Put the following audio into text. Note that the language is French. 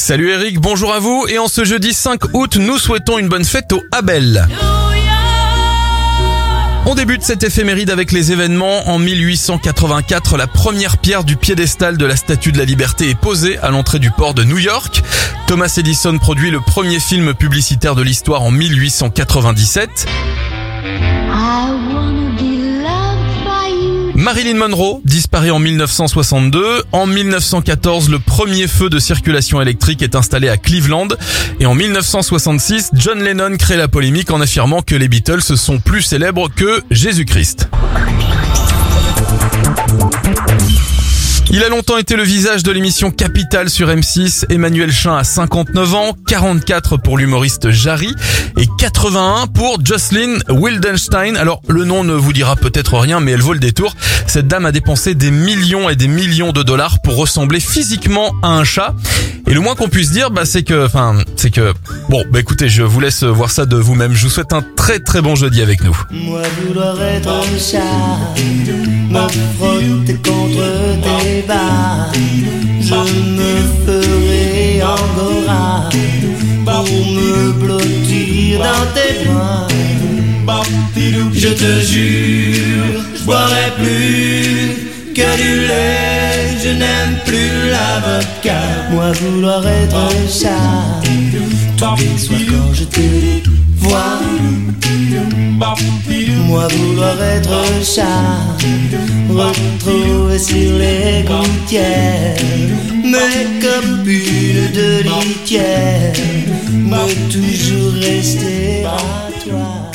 Salut Eric, bonjour à vous et en ce jeudi 5 août, nous souhaitons une bonne fête au Abel. On débute cette éphéméride avec les événements. En 1884, la première pierre du piédestal de la Statue de la Liberté est posée à l'entrée du port de New York. Thomas Edison produit le premier film publicitaire de l'histoire en 1897. Marilyn Monroe disparaît en 1962. En 1914, le premier feu de circulation électrique est installé à Cleveland. Et en 1966, John Lennon crée la polémique en affirmant que les Beatles sont plus célèbres que Jésus-Christ. Il a longtemps été le visage de l'émission Capital sur M6. Emmanuel Chin a 59 ans, 44 pour l'humoriste Jarry 81 pour Jocelyn Wildenstein. Alors le nom ne vous dira peut-être rien, mais elle vaut le détour. Cette dame a dépensé des millions et des millions de dollars pour ressembler physiquement à un chat. Et le moins qu'on puisse dire, bah, c'est que, enfin, c'est que, bon, bah écoutez, je vous laisse voir ça de vous-même. Je vous souhaite un très très bon jeudi avec nous. Pour me blottir dans tes bras. Je te jure, je boirai plus que du lait, je n'aime plus la vodka. Moi vouloir être chat, tous les soirs quand je te vois. Moi vouloir être chat, retrouver sur les gouttières mes copines de litière, m'as toujours resté à toi.